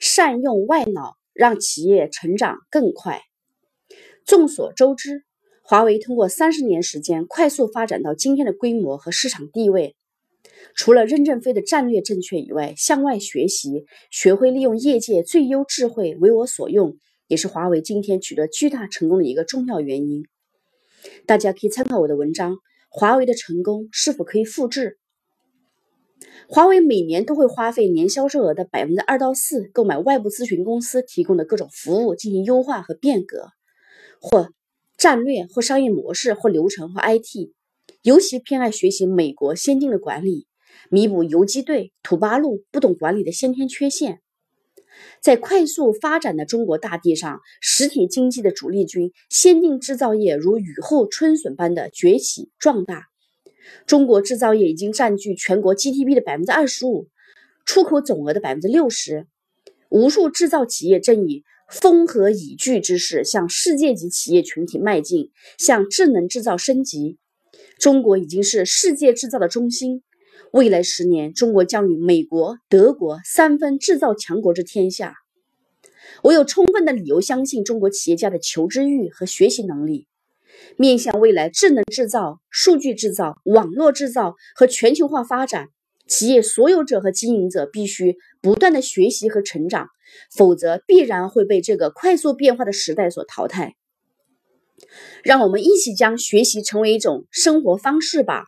善用外脑，让企业成长更快。众所周知，华为通过三十年时间快速发展到今天的规模和市场地位。除了任正非的战略正确以外，向外学习，学会利用业界最优智慧为我所用，也是华为今天取得巨大成功的一个重要原因。大家可以参考我的文章：华为的成功是否可以复制？华为每年都会花费年销售额的百分之二到四购买外部咨询公司提供的各种服务进行优化和变革，或战略或商业模式或流程或 IT，尤其偏爱学习美国先进的管理。弥补游击队、土八路不懂管理的先天缺陷，在快速发展的中国大地上，实体经济的主力军先进制造业如雨后春笋般的崛起壮大。中国制造业已经占据全国 GDP 的百分之二十五，出口总额的百分之六十。无数制造企业正以风和已聚之势向世界级企业群体迈进，向智能制造升级。中国已经是世界制造的中心。未来十年，中国将与美国、德国三分制造强国之天下。我有充分的理由相信中国企业家的求知欲和学习能力。面向未来智能制造、数据制造、网络制造和全球化发展，企业所有者和经营者必须不断的学习和成长，否则必然会被这个快速变化的时代所淘汰。让我们一起将学习成为一种生活方式吧。